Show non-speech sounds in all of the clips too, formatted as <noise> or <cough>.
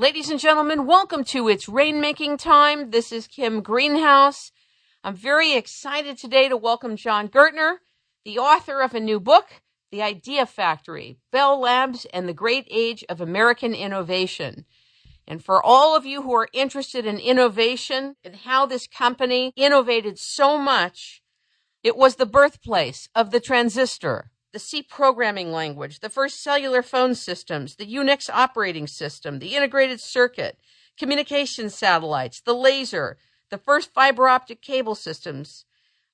Ladies and gentlemen, welcome to It's Rainmaking Time. This is Kim Greenhouse. I'm very excited today to welcome Jon Gertner, the author of a new book, The Idea Factory Bell Labs and the Great Age of American Innovation. And for all of you who are interested in innovation and how this company innovated so much, it was the birthplace of the transistor the C programming language, the first cellular phone systems, the Unix operating system, the integrated circuit, communication satellites, the laser, the first fiber optic cable systems.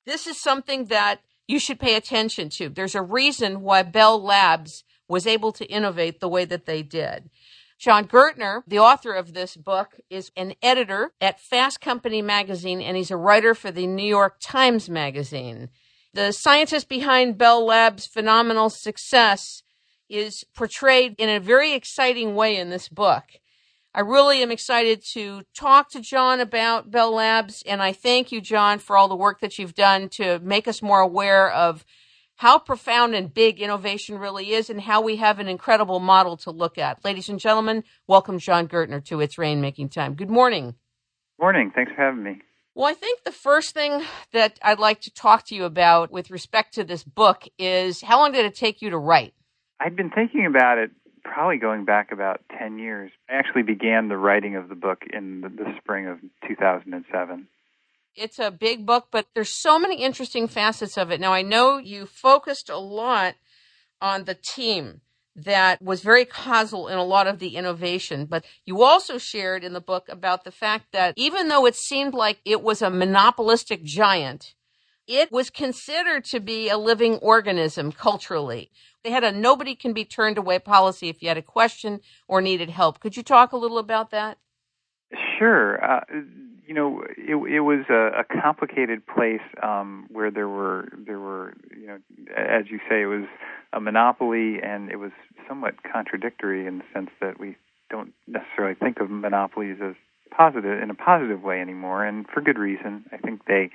This is something that you should pay attention to. There's a reason why Bell Labs was able to innovate the way that they did. Jon Gertner, the author of this book, is an editor at Fast Company magazine and he's a writer for the New York Times magazine. The scientist behind Bell Labs' phenomenal success is portrayed in a very exciting way in this book. I really am excited to talk to Jon about Bell Labs, and I thank you, Jon, for all the work that you've done to make us more aware of how profound and big innovation really is and how we have an incredible model to look at. Ladies and gentlemen, welcome Jon Gertner to It's Rainmaking Time. Good morning. Morning. Thanks for having me. Well, I think the first thing that I'd like to talk to you about with respect to this book is how long did it take you to write? I'd been thinking about it probably going back about 10 years. I actually began the writing of the book in the, the spring of 2007. It's a big book, but there's so many interesting facets of it. Now, I know you focused a lot on the team that was very causal in a lot of the innovation. But you also shared in the book about the fact that even though it seemed like it was a monopolistic giant, it was considered to be a living organism culturally. They had a nobody can be turned away policy if you had a question or needed help. Could you talk a little about that? Sure. Uh, you know, it, it was a, a complicated place um, where there were there were you know, as you say, it was a monopoly, and it was somewhat contradictory in the sense that we don't necessarily think of monopolies as positive in a positive way anymore, and for good reason. I think they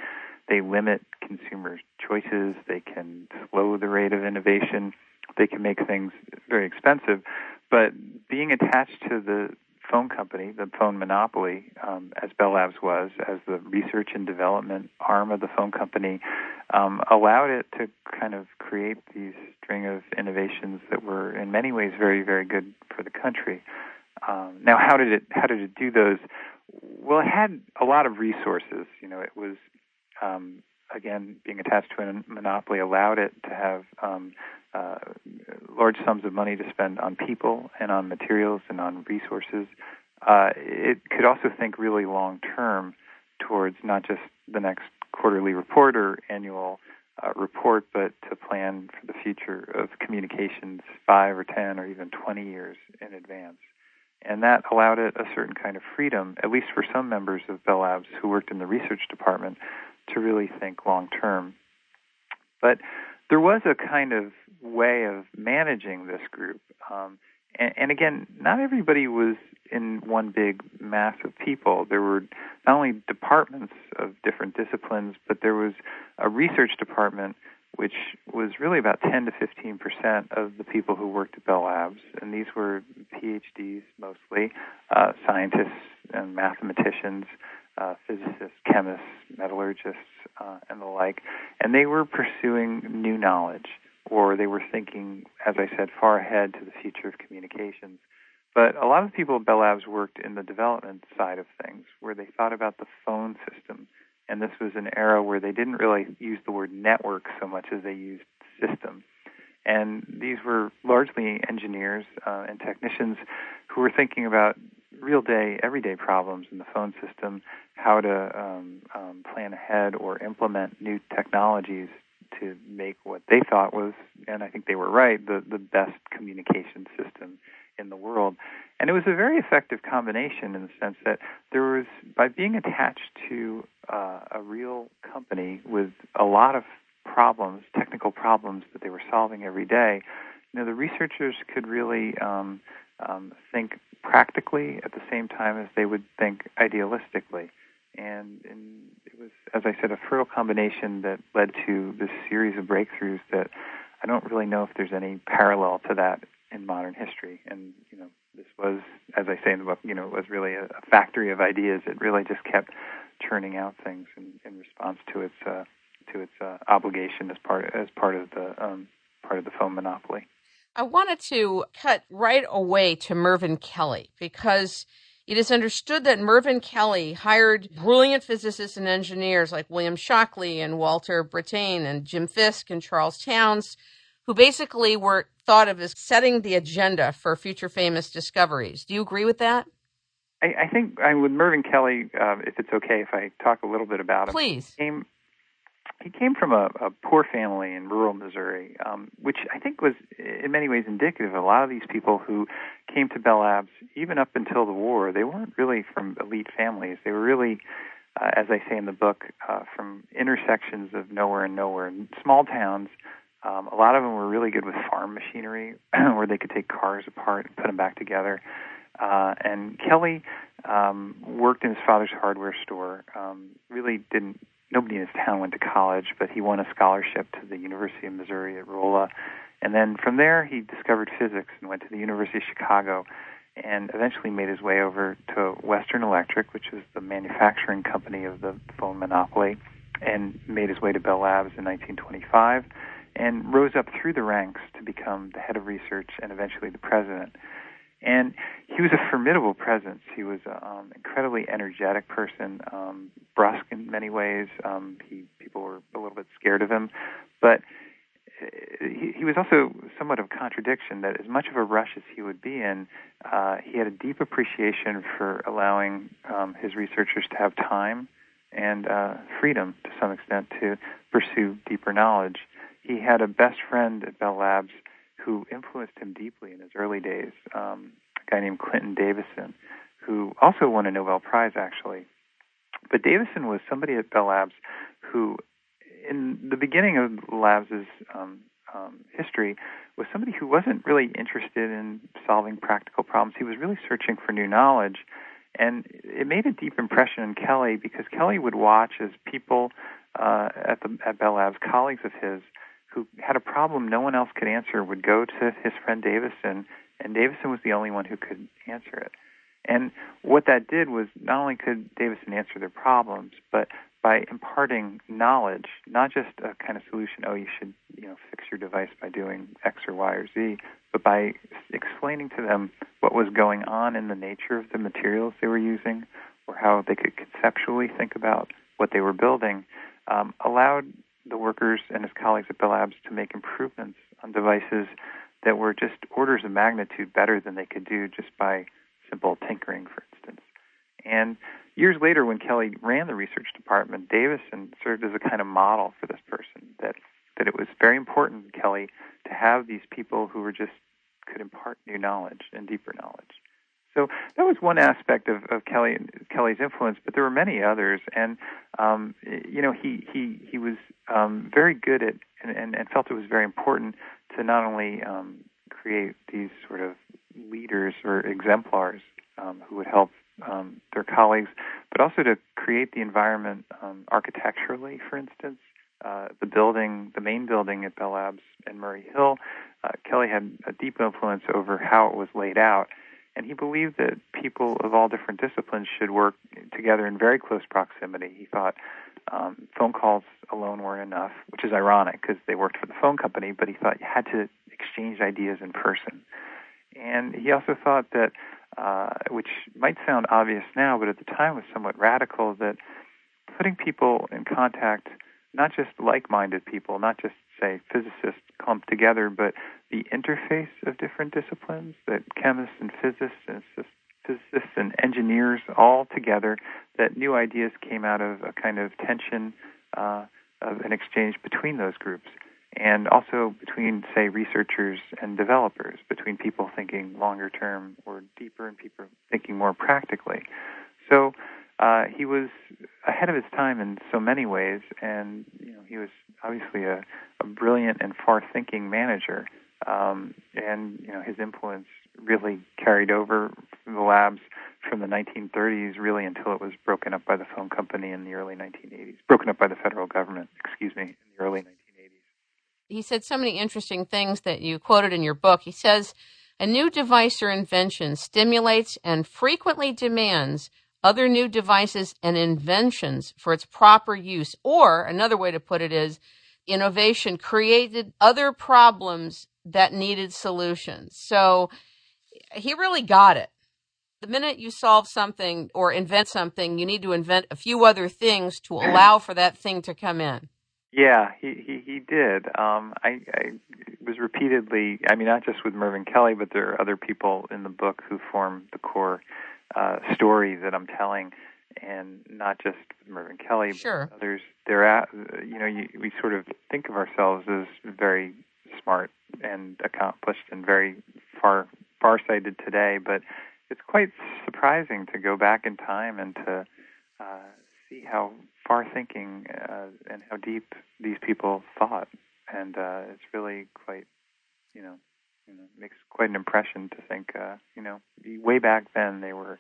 they limit consumers' choices. They can slow the rate of innovation. They can make things very expensive. But being attached to the phone company, the phone monopoly, um, as Bell Labs was, as the research and development arm of the phone company, um, allowed it to kind of create these string of innovations that were, in many ways, very, very good for the country. Um, now, how did it how did it do those? Well, it had a lot of resources. You know, it was um, again being attached to a monopoly allowed it to have um, uh, large sums of money to spend on people and on materials and on resources. Uh, it could also think really long term towards not just the next quarterly report or annual uh, report, but to plan for the future of communications five or ten or even 20 years in advance. And that allowed it a certain kind of freedom, at least for some members of Bell Labs who worked in the research department, to really think long term. But there was a kind of way of managing this group. Um, and, and again, not everybody was in one big mass of people. There were not only departments of different disciplines, but there was a research department which was really about 10 to 15 percent of the people who worked at Bell Labs, and these were PhDs mostly, uh, scientists and mathematicians, uh, physicists, chemists, metallurgists, uh, and the like, and they were pursuing new knowledge, or they were thinking, as I said, far ahead to the future of communications. But a lot of people at Bell Labs worked in the development side of things, where they thought about the phone system. And this was an era where they didn't really use the word network so much as they used system. And these were largely engineers uh, and technicians who were thinking about real day, everyday problems in the phone system, how to um, um, plan ahead or implement new technologies to make what they thought was, and I think they were right, the, the best communication system in the world. And it was a very effective combination in the sense that there was, by being attached to uh, a real company with a lot of problems, technical problems that they were solving every day, you know, the researchers could really um, um, think practically at the same time as they would think idealistically. And, and it was, as I said, a fertile combination that led to this series of breakthroughs that I don't really know if there's any parallel to that in modern history. And you know, this was, as I say in the book, you know, it was really a, a factory of ideas. It really just kept churning out things in, in response to its uh, to its uh, obligation as part as part of the um, part of the phone monopoly. I wanted to cut right away to Mervyn Kelly because it is understood that Mervyn Kelly hired brilliant physicists and engineers like William Shockley and Walter Brattain and Jim Fisk and Charles Townes, who basically were thought of as setting the agenda for future famous discoveries. Do you agree with that? I, I think I, with Mervyn Kelly, uh, if it's okay if I talk a little bit about him. Please. He came, he came from a, a poor family in rural Missouri, um, which I think was in many ways indicative of a lot of these people who came to Bell Labs, even up until the war, they weren't really from elite families. They were really, uh, as I say in the book, uh, from intersections of nowhere and nowhere, small towns. Um, a lot of them were really good with farm machinery, <clears throat> where they could take cars apart and put them back together. Uh, and Kelly um, worked in his father's hardware store. Um, really didn't nobody in his town went to college, but he won a scholarship to the University of Missouri at Rolla. And then from there, he discovered physics and went to the University of Chicago and eventually made his way over to Western Electric, which is the manufacturing company of the phone monopoly, and made his way to Bell Labs in 1925 and rose up through the ranks to become the head of research and eventually the president. And he was a formidable presence. He was an um, incredibly energetic person, um, brusque in many ways. Um, he people were a little bit scared of him, but uh, he, he was also somewhat of a contradiction. That as much of a rush as he would be in, uh, he had a deep appreciation for allowing um, his researchers to have time and uh, freedom to some extent to pursue deeper knowledge. He had a best friend at Bell Labs who influenced him deeply in his early days, um, a guy named Clinton Davisson, who also won a Nobel Prize, actually. But Davisson was somebody at Bell Labs who, in the beginning of Labs' um, um, history, was somebody who wasn't really interested in solving practical problems. He was really searching for new knowledge. And it made a deep impression on Kelly because Kelly would watch as people uh, at the at Bell Labs, colleagues of his, who had a problem no one else could answer would go to his friend Davisson, and Davisson was the only one who could answer it. And what that did was not only could Davisson answer their problems, but by imparting knowledge, not just a kind of solution, oh, you should, you know, fix your device by doing X or Y or Z, but by explaining to them what was going on in the nature of the materials they were using, or how they could conceptually think about what they were building, um, allowed the workers and his colleagues at Bell Labs to make improvements on devices that were just orders of magnitude better than they could do just by simple tinkering, for instance. And years later, when Kelly ran the research department, Davisson served as a kind of model for this person that that it was very important, Kelly, to have these people who were just could impart new knowledge and deeper knowledge. So that was one aspect of, of Kelly Kelly's influence, but there were many others. And um, you know, he he he was um, very good at and, and, and felt it was very important to not only um, create these sort of leaders or exemplars um, who would help um, their colleagues, but also to create the environment um, architecturally, for instance. Uh, the building, the main building at Bell Labs in Murray Hill, uh, Kelly had a deep influence over how it was laid out and he believed that people of all different disciplines should work together in very close proximity. He thought um, phone calls alone weren't enough, which is ironic because they worked for the phone company, but he thought you had to exchange ideas in person. And he also thought that, uh, which might sound obvious now, but at the time was somewhat radical, that putting people in contact, not just like minded people, not just, say, physicists clumped together, but the interface of different disciplines, that chemists and physicists and physicists and engineers all together, that new ideas came out of a kind of tension uh, of an exchange between those groups, and also between, say, researchers and developers, between people thinking longer term or deeper and people thinking more practically. So uh, he was ahead of his time in so many ways, and you know he was obviously a, a brilliant and far-thinking manager. Um, and you know his influence really carried over the labs from the 1930s really until it was broken up by the phone company in the early 1980s, broken up by the federal government, excuse me, in the early 1980s. He said so many interesting things that you quoted in your book. He says A new device or invention stimulates and frequently demands other new devices and inventions for its proper use. Or another way to put it is innovation created other problems that needed solutions. So he really got it. The minute you solve something or invent something, you need to invent a few other things to <clears throat> allow for that thing to come in. Yeah, he he, he did. Um, I, I was repeatedly. I mean, not just with Mervyn Kelly, but there are other people in the book who form the core uh, story that I'm telling, and not just Mervyn Kelly, sure. but others. They're at, you know, you, we sort of think of ourselves as very smart and accomplished and very far far-sighted today, but it's quite surprising to go back in time and to uh, see how far-thinking uh, and how deep these people thought, and uh, it's really quite, you know, you know, makes quite an impression to think, uh, you know, way back then they were,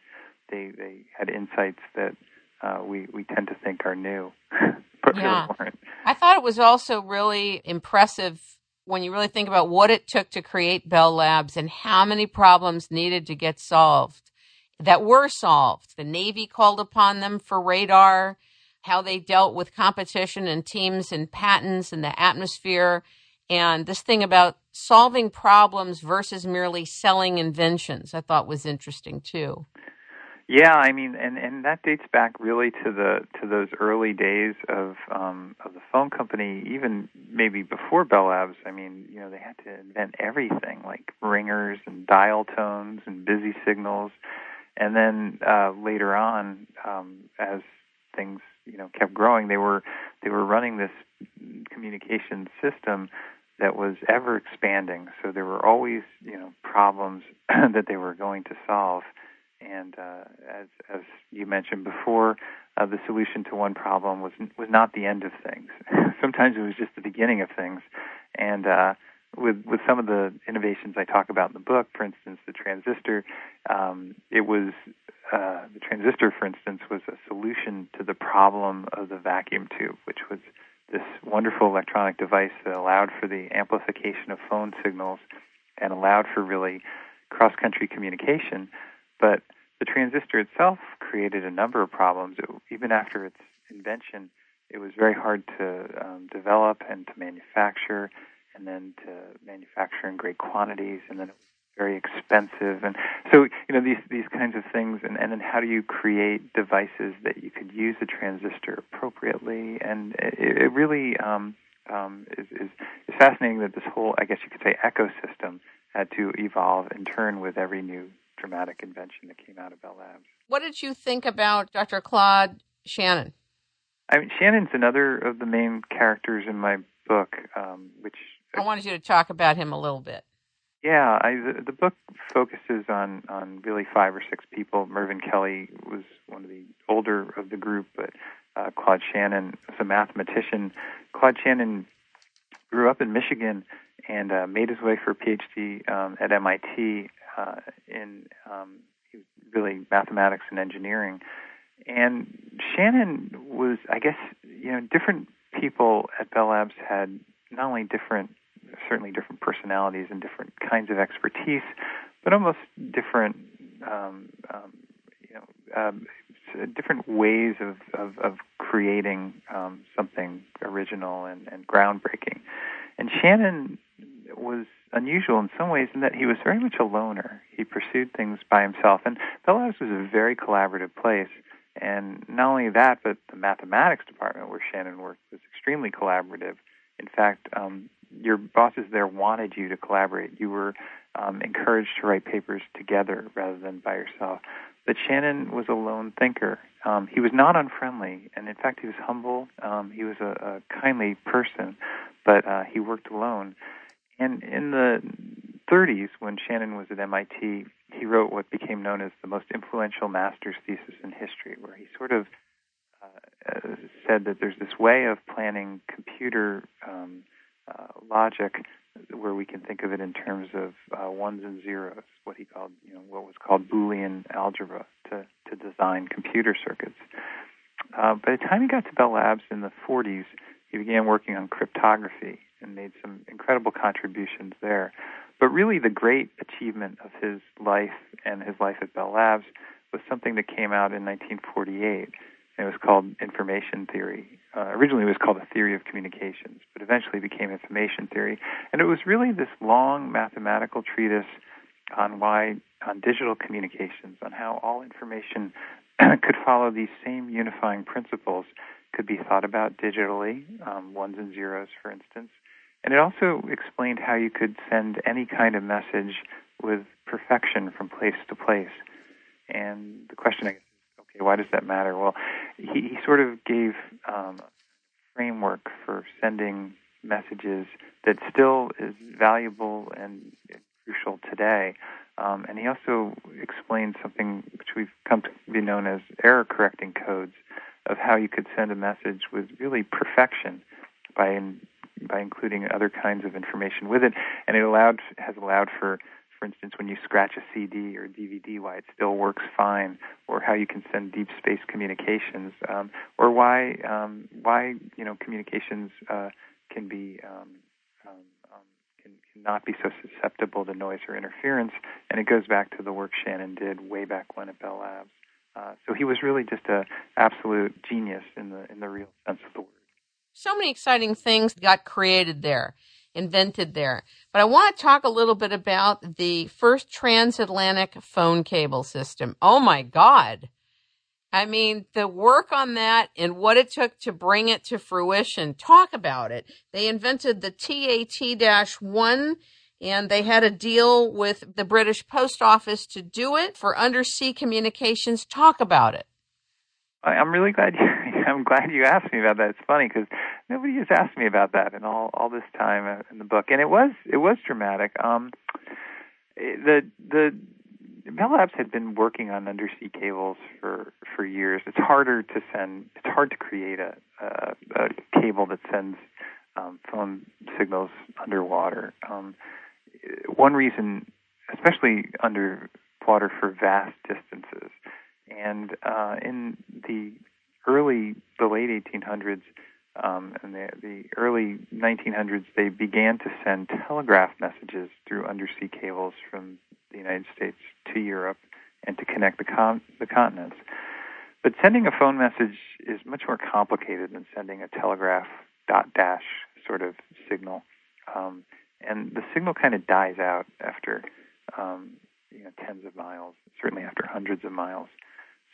they they had insights that uh, we we tend to think are new, <laughs> but yeah. really weren't. I thought it was also really impressive when you really think about what it took to create Bell Labs and how many problems needed to get solved that were solved. The Navy called upon them for radar, how they dealt with competition and teams and patents and the atmosphere, and this thing about solving problems versus merely selling inventions, I thought was interesting too. Yeah, I mean, and and that dates back really to the to those early days of um, of the phone company, even maybe before Bell Labs. I mean, you know, they had to invent everything like ringers and dial tones and busy signals, and then uh, later on, um, as things you know kept growing, they were they were running this communication system that was ever expanding. So there were always you know problems <clears throat> that they were going to solve and uh, as as you mentioned before, uh, the solution to one problem was was not the end of things. <laughs> Sometimes it was just the beginning of things, and uh, with with some of the innovations I talk about in the book, for instance, the transistor, um, it was uh, the transistor, for instance, was a solution to the problem of the vacuum tube, which was this wonderful electronic device that allowed for the amplification of phone signals and allowed for really cross-country communication but the transistor itself created a number of problems. It, even after its invention, it was very hard to um, develop and to manufacture, and then to manufacture in great quantities, and then it was very expensive. And so, you know, these these kinds of things, and, and then how do you create devices that you could use the transistor appropriately? And it, it really um, um, is, is, fascinating that this whole, I guess you could say, ecosystem had to evolve in turn with every new dramatic invention that came out of Bell Labs. What did you think about Dr. Claude Shannon? I mean, Shannon's another of the main characters in my book, um, which I wanted you to talk about him a little bit. Yeah, I, the, the book focuses on on really five or six people. Mervyn Kelly was one of the older of the group, but uh, Claude Shannon was a mathematician. Claude Shannon grew up in Michigan and uh, made his way for a PhD um, at MIT uh, in um, really mathematics and engineering. And Shannon was, I guess, you know, different people at Bell Labs had not only different, certainly different personalities and different kinds of expertise, but almost different, um, um, you know, um, different ways of, of, of creating um, something original and, and groundbreaking. And Shannon was unusual in some ways in that he was very much a loner. He pursued things by himself, and Bell Labs was a very collaborative place. And not only that, but the mathematics department where Shannon worked was extremely collaborative. In fact, um, your bosses there wanted you to collaborate. You were um, encouraged to write papers together rather than by yourself. But Shannon was a lone thinker. Um, he was not unfriendly, and in fact, he was humble. Um, he was a, a kindly person, but uh, he worked alone. And in the 30s, when Shannon was at MIT, he wrote what became known as the most influential master's thesis in history, where he sort of uh, uh, said that there's this way of planning computer um, uh, logic where we can think of it in terms of uh, ones and zeros, what he called, you know, what was called Boolean algebra to, to design computer circuits. Uh, by the time he got to Bell Labs in the 40s, he began working on cryptography and made some incredible contributions there. but really, the great achievement of his life and his life at Bell Labs was something that came out in 1948. It was called information theory. Uh, originally, it was called the theory of communications, but eventually became information theory. And it was really this long mathematical treatise on why, on digital communications, on how all information <clears throat> could follow these same unifying principles, could be thought about digitally, um, ones and zeros, for instance. And it also explained how you could send any kind of message with perfection from place to place. And the question is, okay, why does that matter? Well, he, he sort of gave um, a framework for sending messages that still is valuable and crucial today. Um, and he also explained something which we've come to be known as error correcting codes of how you could send a message with really perfection by in, by including other kinds of information with it. And it allowed has allowed for for instance, when you scratch a CD or DVD, why it still works fine, or how you can send deep space communications, um, or why um, why you know communications uh, can be um, um, um, can, can not be so susceptible to noise or interference, and it goes back to the work Shannon did way back when at Bell Labs. Uh, so he was really just an absolute genius in the in the real sense of the word. So many exciting things got created there invented there. But I want to talk a little bit about the first transatlantic phone cable system. Oh my God. I mean, the work on that and what it took to bring it to fruition. Talk about it. They invented the TAT 1 and they had a deal with the British Post Office to do it for undersea communications. Talk about it. I'm really glad you <laughs> I'm glad you asked me about that. It's funny because nobody has asked me about that in all all this time in the book, and it was it was dramatic. Um, the the Bell Labs had been working on undersea cables for for years. It's harder to send. It's hard to create a a, a cable that sends um, phone signals underwater. Um, one reason, especially underwater for vast distances, and uh, in the early, the late 1800s um, and the, the early 1900s, they began to send telegraph messages through undersea cables from the United States to Europe and to connect the, con- the continents. But sending a phone message is much more complicated than sending a telegraph dot dash sort of signal. Um, and the signal kind of dies out after um, you know, tens of miles, certainly after hundreds of miles.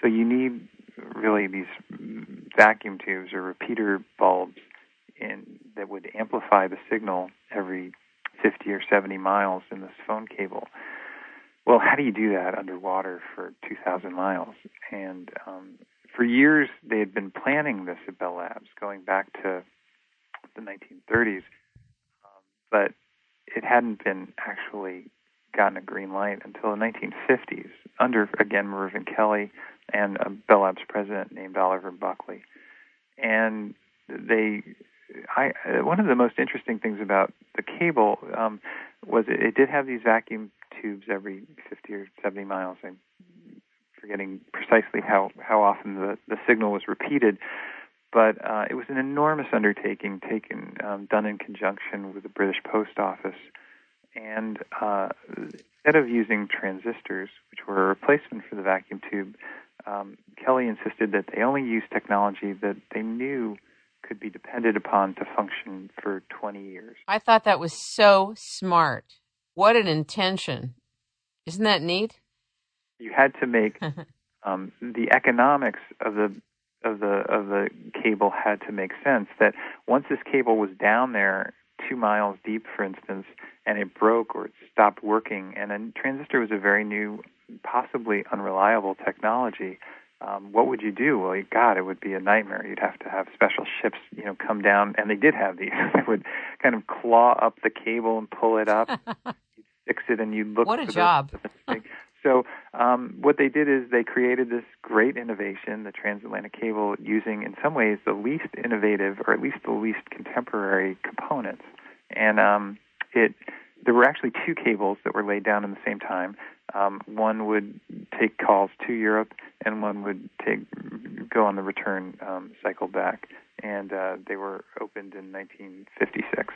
So you need really these vacuum tubes or repeater bulbs in, that would amplify the signal every 50 or 70 miles in this phone cable. Well, how do you do that underwater for 2,000 miles? And um, for years, they had been planning this at Bell Labs, going back to the 1930s, um, but it hadn't been actually gotten a green light until the 1950s under, again, Mervyn Kelly and a Bell Labs president named Oliver Buckley. And they, I, one of the most interesting things about the cable um, was it, it did have these vacuum tubes every 50 or 70 miles. I'm forgetting precisely how, how often the, the signal was repeated but uh, it was an enormous undertaking taken um, done in conjunction with the British Post Office and uh, instead of using transistors, which were a replacement for the vacuum tube, um, Kelly insisted that they only use technology that they knew could be depended upon to function for 20 years. I thought that was so smart. What an intention. Isn't that neat? You had to make <laughs> um, the economics of the of the of the cable had to make sense. That once this cable was down there two miles deep, for instance, and it broke or it stopped working, and a transistor was a very new, possibly unreliable technology. Um, what would you do? Well, God, it would be a nightmare. You'd have to have special ships, you know, come down, and they did have these. <laughs> they would kind of claw up the cable and pull it up. <laughs> you'd fix it, and you'd look. What a job! So um, what they did is they created this great innovation, the transatlantic cable, using in some ways the least innovative or at least the least contemporary components. And um, it there were actually two cables that were laid down in the same time. Um, one would take calls to Europe, and one would take go on the return um, cycle back. And uh, they were opened in 1956.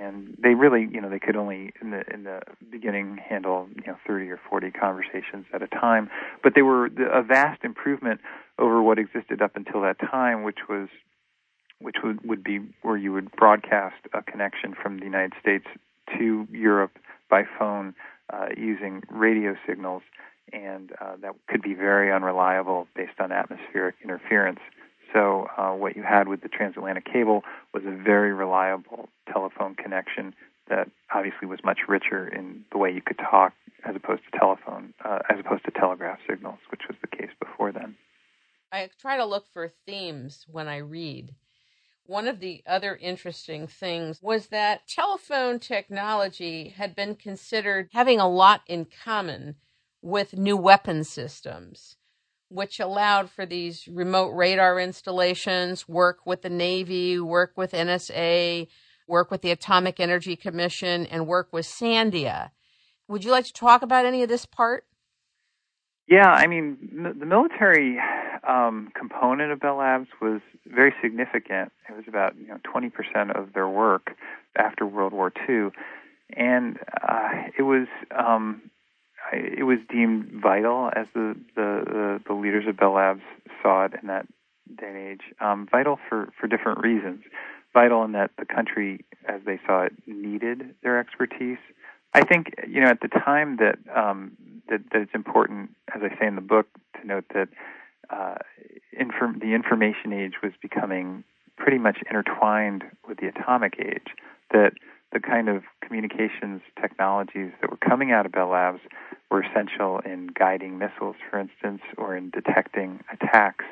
And they really, you know, they could only in the in the beginning handle you know 30 or 40 conversations at a time, but they were a vast improvement over what existed up until that time, which was which would would be where you would broadcast a connection from the United States to Europe by phone uh, using radio signals, and uh, that could be very unreliable based on atmospheric interference. So uh, what you had with the transatlantic cable was a very reliable telephone connection that obviously was much richer in the way you could talk as opposed to telephone, uh, as opposed to telegraph signals, which was the case before then. I try to look for themes when I read. One of the other interesting things was that telephone technology had been considered having a lot in common with new weapon systems which allowed for these remote radar installations, work with the Navy, work with NSA, work with the Atomic Energy Commission, and work with Sandia. Would you like to talk about any of this part? Yeah, I mean, the military um, component of Bell Labs was very significant. It was about you know 20% of their work after World War II, and uh, it was um, it was deemed vital as the, the, the, the, leaders of Bell Labs saw it in that day and age. Um, vital for, for different reasons. Vital in that the country, as they saw it, needed their expertise. I think you know at the time that um, that, that it's important, as I say in the book, to note that uh, inform- the information age was becoming pretty much intertwined with the atomic age. That the kind of communications technologies that were coming out of Bell Labs were essential in guiding missiles, for instance, or in detecting attacks.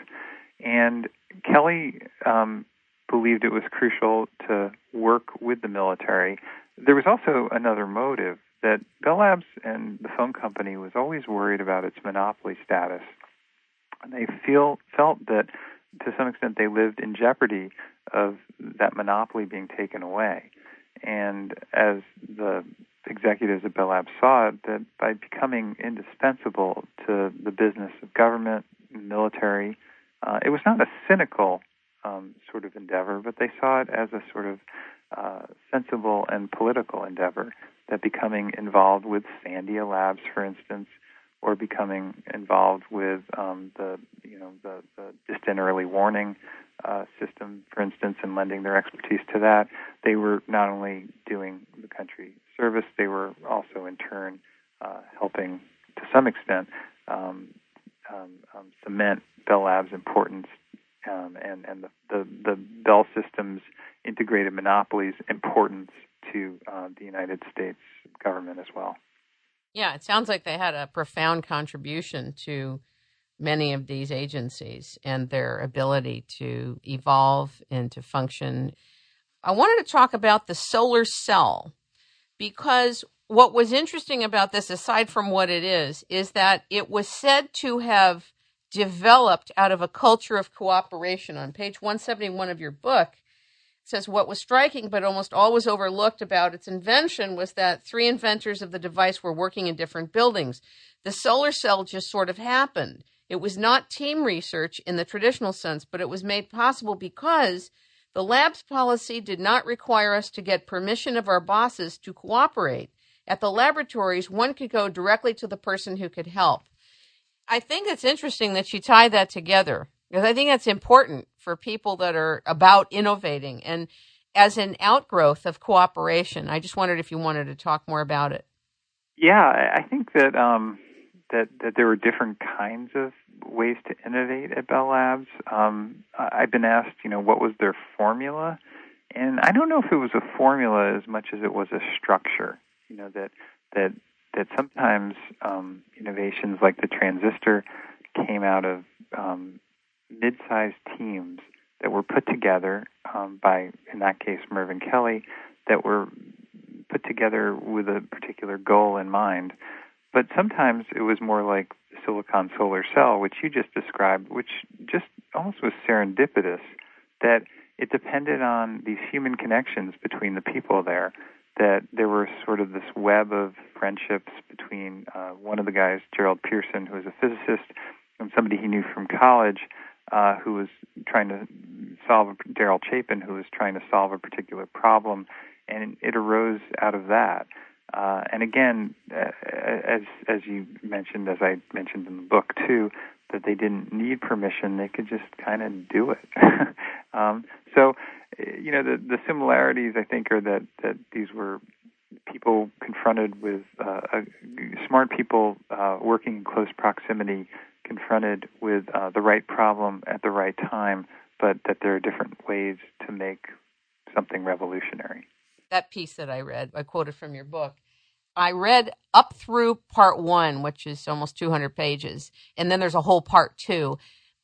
And Kelly um, believed it was crucial to work with the military. There was also another motive that Bell Labs and the phone company was always worried about its monopoly status. And they feel felt that to some extent they lived in jeopardy of that monopoly being taken away. And as the executives at Bell Labs saw it, that by becoming indispensable to the business of government, military, uh, it was not a cynical um, sort of endeavor, but they saw it as a sort of uh, sensible and political endeavor. That becoming involved with Sandia Labs, for instance, or becoming involved with um, the you know the, the distant early warning uh, system, for instance, and lending their expertise to that, they were not only doing the country service, they were also in turn uh, helping to some extent um, um, um, cement Bell Labs' importance um, and, and the, the, the, Bell Systems integrated monopolies' importance to uh, the United States government as well. Yeah, it sounds like they had a profound contribution to many of these agencies and their ability to evolve and to function. I wanted to talk about the solar cell because what was interesting about this, aside from what it is, is that it was said to have developed out of a culture of cooperation. On page 171 of your book, says what was striking but almost always overlooked about its invention was that three inventors of the device were working in different buildings. The solar cell just sort of happened. It was not team research in the traditional sense, but it was made possible because the lab's policy did not require us to get permission of our bosses to cooperate. At the laboratories, one could go directly to the person who could help. I think it's interesting that you tie that together because I think that's important for people that are about innovating and as an outgrowth of cooperation. I just wondered if you wanted to talk more about it. Yeah, I think that um, that that there were different kinds of ways to innovate at Bell Labs. Um, I've been asked, you know, what was their formula, and I don't know if it was a formula as much as it was a structure. You know that that that sometimes um, innovations like the transistor came out of um, mid-sized teams that were put together um, by, in that case, Mervyn Kelly, that were put together with a particular goal in mind. But sometimes it was more like silicon solar cell, which you just described, which just almost was serendipitous, that it depended on these human connections between the people there, that there were sort of this web of friendships between uh, one of the guys, Gerald Pearson, who was a physicist, and somebody he knew from college uh, who was trying to solve Daryl Chapin, who was trying to solve a particular problem, and it arose out of that. Uh, and again, uh, as as you mentioned, as I mentioned in the book too, that they didn't need permission; they could just kind of do it. <laughs> um, so, you know, the the similarities I think are that that these were people confronted with uh, smart people uh, working in close proximity, confronted with uh, the right problem at the right time, but that there are different ways to make something revolutionary. That piece that I read, I quoted from your book. I read up through part one, which is almost 200 pages, and then there's a whole part two.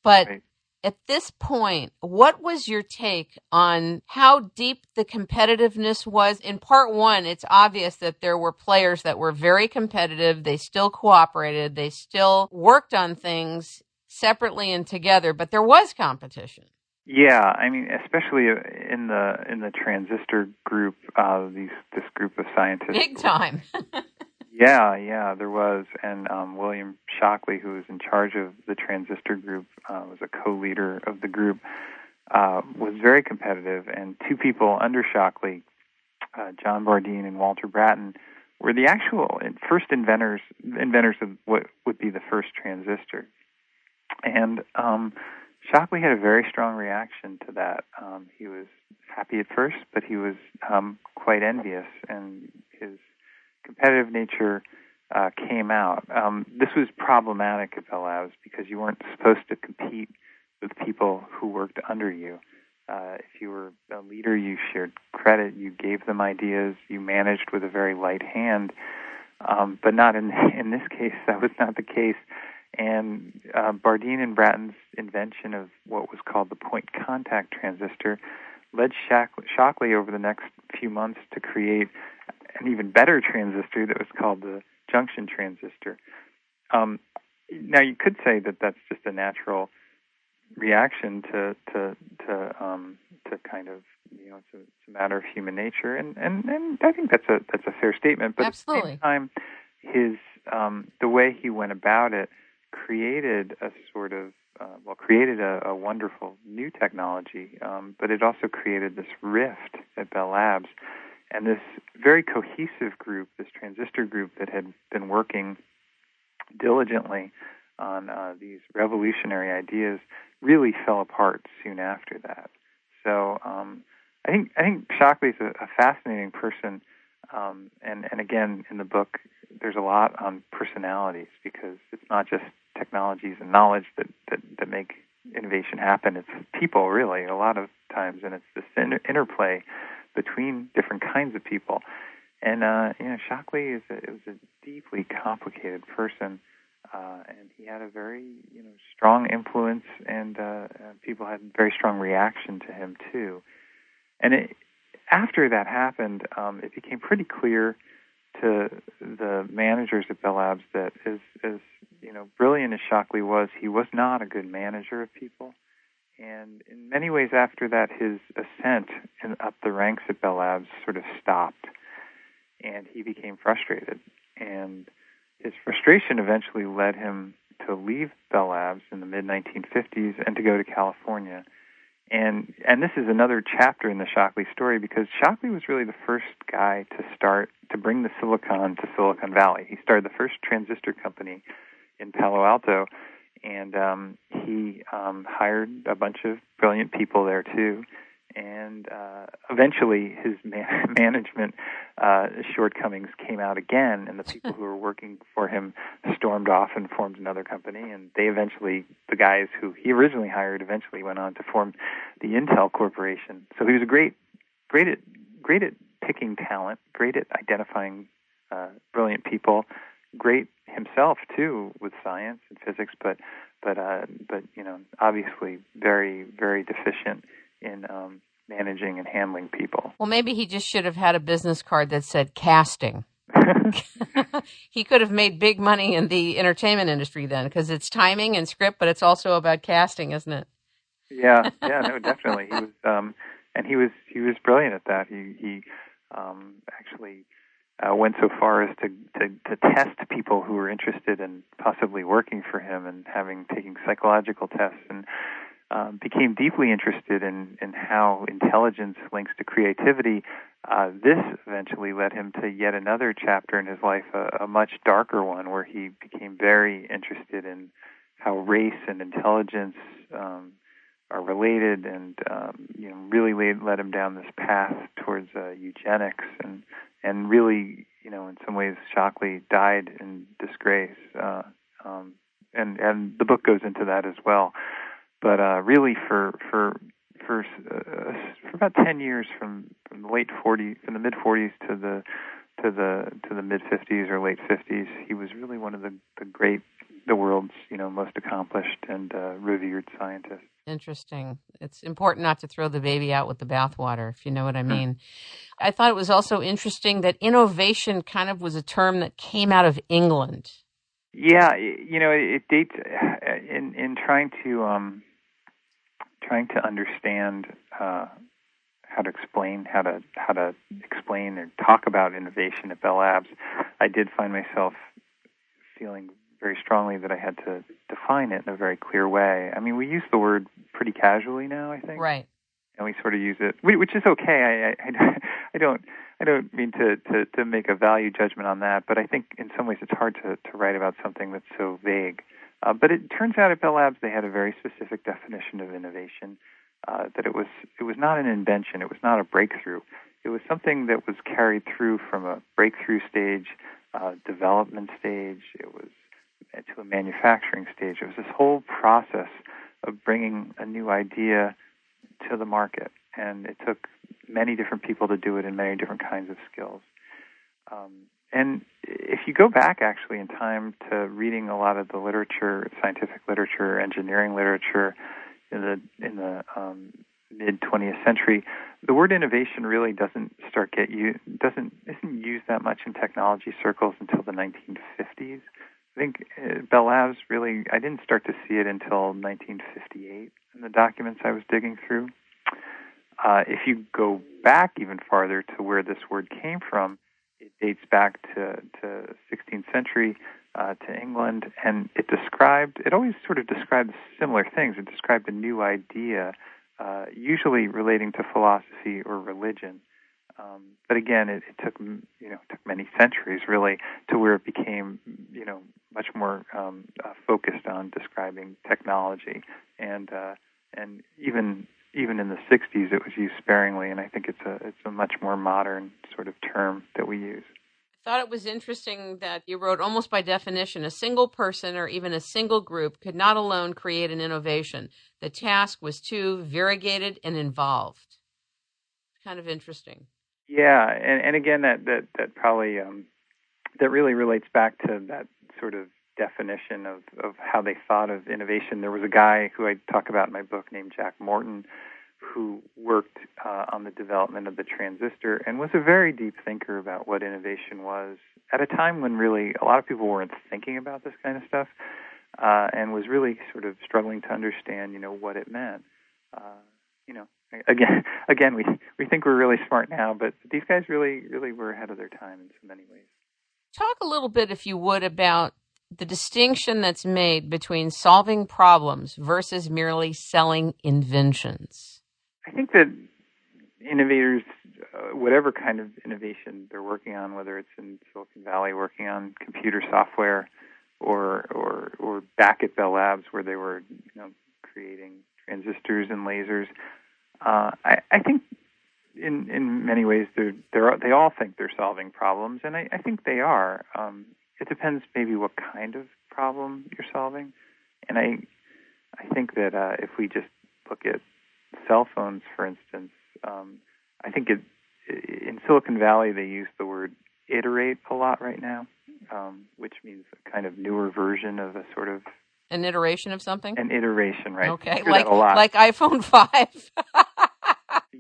But right at this point, what was your take on how deep the competitiveness was? In part one, it's obvious that there were players that were very competitive. They still cooperated. They still worked on things separately and together, but there was competition. Yeah, I mean, especially in the in the transistor group, uh, these this group of scientists, big time. <laughs> Yeah, yeah, there was, and um, William Shockley, who was in charge of the transistor group, uh, was a co-leader of the group, uh, was very competitive. And two people under Shockley, uh, John Bardeen and Walter Brattain, were the actual first inventors inventors of what would be the first transistor. And um, Shockley had a very strong reaction to that. Um, he was happy at first, but he was um, quite envious, and his competitive nature uh, came out. Um, this was problematic at Bell Labs because you weren't supposed to compete with people who worked under you. Uh, if you were a leader, you shared credit, you gave them ideas, you managed with a very light hand. Um, but not in <laughs> in this case. That was not the case. And uh, Bardeen and Brattain's invention of what was called the point contact transistor led Shockley over the next few months to create an even better <laughs> transistor that was called the junction transistor. Um, now you could say that that's just a natural reaction to to to um, to kind of you know it's a, it's a matter of human nature, and, and and I think that's a that's a fair statement. But Absolutely. at the same time, his um, the way he went about it created a sort of uh, well created a, a wonderful new technology, um, but it also created this rift at Bell Labs and this very cohesive group, this transistor group that had been working diligently on uh, these revolutionary ideas, really fell apart soon after that. So um, I think I think Shockley's a, a fascinating person, um, and and again in the book there's a lot on personalities because it's not just technologies and knowledge that that, that make innovation happen. It's people really a lot of times, and it's this inter- interplay between different kinds of people. And uh, you know, Shockley is a, was a deeply complicated person, uh, and he had a very you know strong influence, and uh, people had a very strong reaction to him too. And it, after that happened, um, it became pretty clear to the managers at Bell Labs that as as you know brilliant as Shockley was, he was not a good manager of people. And in many ways, after that, his ascent in, up the ranks at Bell Labs sort of stopped, and he became frustrated. And his frustration eventually led him to leave Bell Labs in the mid 1950s and to go to California. And and this is another chapter in the Shockley story because Shockley was really the first guy to start to bring the silicon to Silicon Valley. He started the first transistor company in Palo Alto and um, he um, hired a bunch of brilliant people there too. And uh, eventually, his <laughs> man- management uh, shortcomings came out again, and the <laughs> people who were working for him stormed off and formed another company. And they eventually, the guys who he originally hired, eventually went on to form the Intel Corporation. So he was a great, great at, great at picking talent, great at identifying uh, brilliant people, great himself too with science and physics, but but uh, but you know obviously very very deficient in um, managing and handling people. Well, maybe he just should have had a business card that said casting. <laughs> <laughs> he could have made big money in the entertainment industry then, because it's timing and script, but it's also about casting, isn't it? yeah, <laughs> yeah, no, definitely. He was, um, and he was he was brilliant at that. He he um, actually uh, went so far as to, to to test people who were interested in possibly working for him and having taking psychological tests and um, became deeply interested in, in how intelligence links to creativity, uh, this eventually led him to yet another chapter in his life, a, a much darker one, where he became very interested in how race and intelligence um, are related, and um, you know, really led, led him down this path towards uh, eugenics, and and really, you know, in some ways, Shockley died in disgrace. Uh, um, and and the book goes into that as well. But uh, really, for for for uh, for about ten years, from from the late 40s, from the mid 40s to the to the to the mid 50s or late 50s, he was really one of the the great, the world's you know most accomplished and uh, revered scientists. Interesting. It's important not to throw the baby out with the bathwater, if you know what I mean. Hmm. I thought it was also interesting that innovation kind of was a term that came out of England. Yeah, you know, it dates uh, in in trying to um, trying to understand uh, how to explain how to how to explain or talk about innovation at Bell Labs. I did find myself feeling very strongly that I had to define it in a very clear way. I mean, we use the word pretty casually now. I think, right, and we sort of use it, which is okay. I I, <laughs> I don't I don't mean to, to, to make a value judgment on that, but I think in some ways it's hard to, to write about something that's so vague. Uh, but it turns out at Bell Labs they had a very specific definition of innovation. Uh, that it was it was not an invention, it was not a breakthrough. It was something that was carried through from a breakthrough stage, uh, development stage. It was to a manufacturing stage. It was this whole process of bringing a new idea to the market, and it took many different people to do it in many different kinds of skills. Um, and if you go back actually in time to reading a lot of the literature, scientific literature, engineering literature in the in the um, mid 20th century, the word innovation really doesn't start get you doesn't isn't used that much in technology circles until the 1950s. I think uh, Bell Labs really I didn't start to see it until 1958 in the documents I was digging through. Uh, if you go back even farther to where this word came from, it dates back to, to 16th century uh, to England, and it described, it always sort of described similar things. It described a new idea, uh, usually relating to philosophy or religion. Um, but again, it, it took you know took many centuries really to where it became you know much more um, uh, focused on describing technology and uh, and even even in the 60s it was used sparingly and I think it's a it's a much more modern sort of term that we use. I thought it was interesting that you wrote almost by definition a single person or even a single group could not alone create an innovation. The task was too variegated and involved. Kind of interesting. Yeah, and and again that that that probably um that really relates back to that sort of definition of, of how they thought of innovation. There was a guy who I talk about in my book named Jack Morton who worked uh, on the development of the transistor and was a very deep thinker about what innovation was at a time when really a lot of people weren't thinking about this kind of stuff uh, and was really sort of struggling to understand, you know, what it meant. Uh, you know, again, <laughs> again, we we think we're really smart now, but these guys really, really were ahead of their time in so many ways. Talk a little bit, if you would, about the distinction that's made between solving problems versus merely selling inventions? I think that innovators, uh, whatever kind of innovation they're working on, whether it's in Silicon Valley working on computer software, or or or back at Bell Labs where they were, you know, creating transistors and lasers, uh, I, I think in in many ways they're, they're they all think they're solving problems, and I, I think they are. Um, it depends maybe what kind of problem you're solving. And I I think that uh, if we just look at cell phones, for instance, um, I think it in Silicon Valley they use the word iterate a lot right now, um, which means a kind of newer version of a sort of an iteration of something. An iteration, right? Okay, like like iPhone five. <laughs>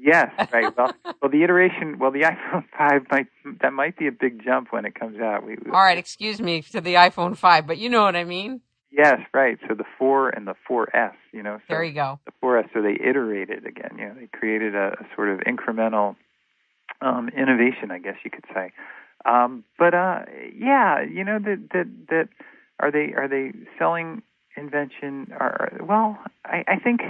Yes, right. Well, well, the iteration, well, the iPhone <laughs> five might that might be a big jump when it comes out. We, All right, excuse me to the iPhone five, but you know what I mean. Yes, right. So the four and the 4S, you know. So there you go. The 4S. So they iterated again. You know, they created a, a sort of incremental um, innovation, I guess you could say. Um, but uh, yeah, you know that that that are they are they selling invention? Are well, I, I think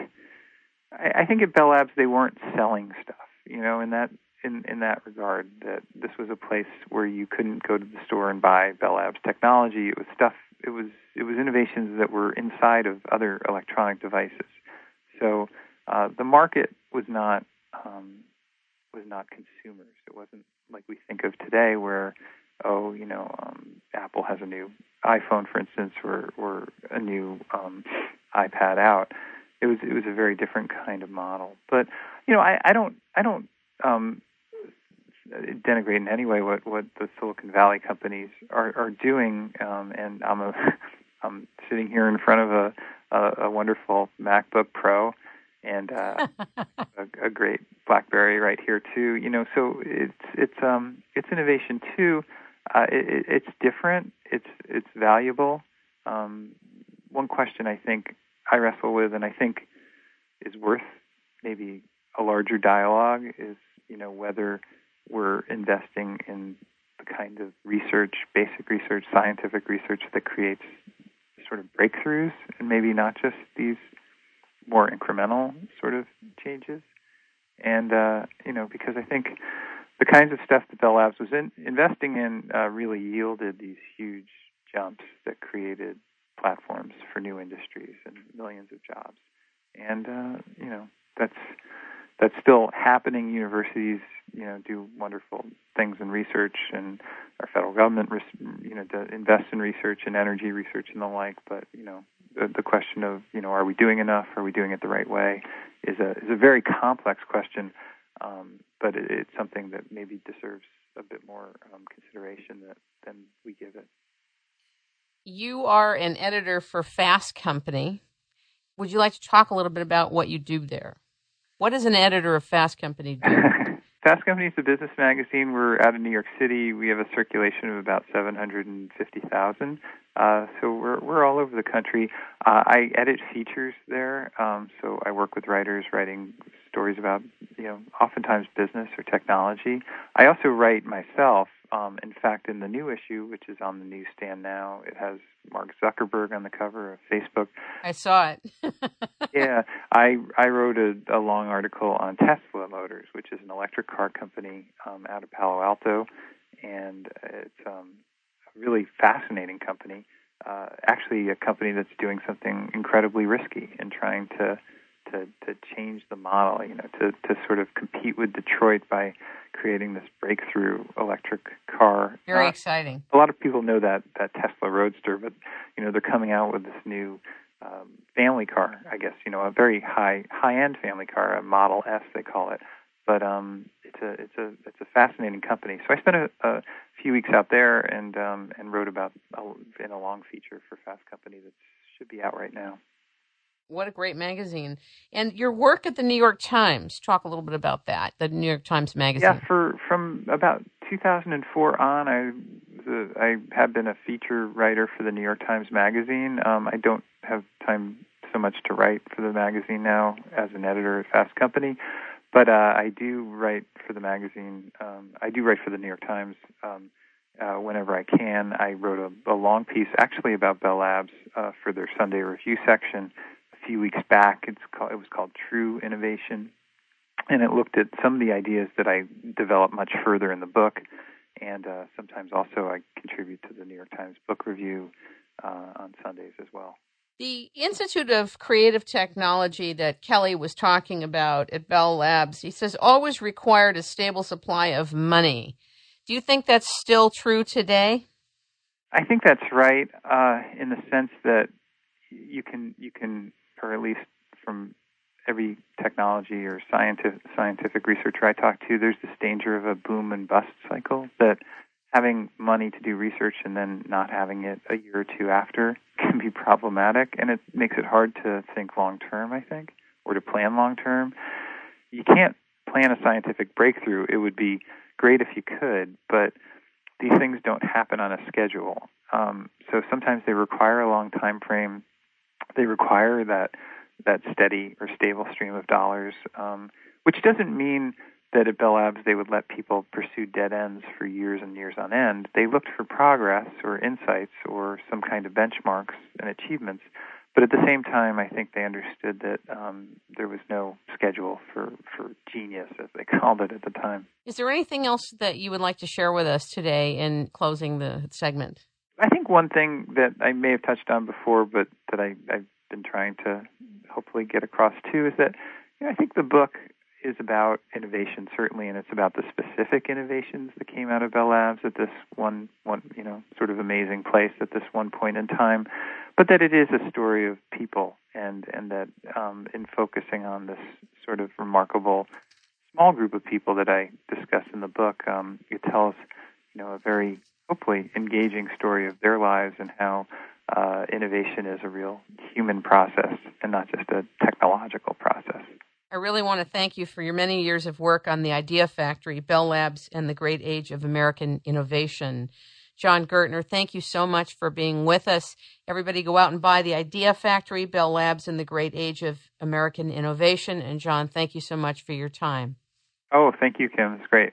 I, I think at Bell Labs they weren't selling stuff. You know, in that in in that regard, that this was a place where you couldn't go to the store and buy Bell Labs technology. It was stuff. It was it was innovations that were inside of other electronic devices. So uh, the market was not um, was not consumers. It wasn't like we think of today, where oh, you know, um, Apple has a new iPhone, for instance, or or a new um, iPad out. It was it was a very different kind of model. But you know, I, I don't I don't um, denigrate in any way what what the Silicon Valley companies are are doing. Um, and I'm a <laughs> I'm sitting here in front of a a, a wonderful MacBook Pro and uh, <laughs> a, a great BlackBerry right here too. You know, so it's it's um it's innovation too. Uh, it, it's different. It's it's valuable. Um, one question I think I wrestle with, and I think is worth maybe a larger dialogue, is you know whether we're investing in the kind of research, basic research, scientific research that creates sort of breakthroughs, and maybe not just these more incremental sort of changes. And uh, you know, because I think the kinds of stuff that Bell Labs was in, investing in uh, really yielded these huge jumps that created platforms for new industries and millions of jobs. And uh, you know, that's that's still happening. Universities, you know, do wonderful things in research, and our federal government, you know, invest in research and energy research and the like. But you know, the, the question of you know, are we doing enough? Are we doing it the right way? Is a is a very complex question, um, but it, it's something that maybe deserves a bit more um, consideration that, than we give it. You are an editor for Fast Company. Would you like to talk a little bit about what you do there? What does an editor of Fast Company do? <laughs> Fast Company is a business magazine. We're out of New York City. We have a circulation of about 750,000. Uh, so we're we're all over the country. Uh, I edit features there, um, so I work with writers writing stories about you know oftentimes business or technology. I also write myself. Um, in fact, in the new issue, which is on the newsstand now, it has Mark Zuckerberg on the cover of Facebook. I saw it. <laughs> yeah, I I wrote a, a long article on Tesla Motors, which is an electric car company um, out of Palo Alto, and it's um, a really fascinating company. Uh, actually, a company that's doing something incredibly risky and trying to to to change the model, you know, to to sort of compete with Detroit by creating this breakthrough electric car. Very uh, exciting. A lot of people know that that Tesla Roadster, but you know they're coming out with this new um, family car. I guess you know a very high high end family car, a Model S they call it. But um, it's a it's a it's a fascinating company. So I spent a, a few weeks out there and um, and wrote about a, in a long feature for Fast Company that should be out right now. What a great magazine. And your work at the New York Times, talk a little bit about that, the New York Times magazine. Yeah, for from about 2004 on, I the, I have been a feature writer for the New York Times magazine. Um, I don't have time so much to write for the magazine now as an editor at Fast Company, but uh, I do write for the magazine. Um, I do write for the New York Times um, uh, whenever I can. I wrote a, a long piece actually about Bell Labs uh, for their Sunday review section few weeks back. It's called, it was called True Innovation, and it looked at some of the ideas that I developed much further in the book. And uh, sometimes also I contribute to the New York Times Book Review uh, on Sundays as well. The Institute of Creative Technology that Kelly was talking about at Bell Labs, he says, always required a stable supply of money. Do you think that's still true today? I think that's right uh, in the sense that you can you can or at least from every technology or scientific scientific researcher I talk to, there's this danger of a boom and bust cycle that having money to do research and then not having it a year or two after <laughs> can be problematic and it makes it hard to think long term, I think, or to plan long term. You can't plan a scientific breakthrough. It would be great if you could, but these things don't happen on a schedule. Um, so sometimes they require a long time frame they require that that steady or stable stream of dollars, um, which doesn't mean that at Bell Labs they would let people pursue dead ends for years and years on end. They looked for progress or insights or some kind of benchmarks and achievements, but at the same time, I think they understood that um, there was no schedule for, for genius, as they <laughs> called it at the time. Is there anything else that you would like to share with us today in closing the segment? I think one thing that I may have touched on before, but that I, I've been trying to hopefully get across too, is that you know, I think the book is about innovation certainly, and it's about the specific innovations that came out of Bell Labs at this one, one you know, sort of amazing place at this one point in time, but that it is a story of people, and and that um, in focusing on this sort of remarkable small group of people that I discuss in the book, um, it tells you know a very hopefully engaging story of their lives and how uh, innovation is a real human process and not just a technological process. I really want to thank you for your many years of work on the Idea Factory, Bell Labs, and the Great Age of American Innovation. Jon Gertner, thank you so much for being with us. Everybody go out and buy the Idea Factory, Bell Labs, and the Great Age of American Innovation. And Jon, thank you so much for your time. Oh, thank you, Kim. It's great.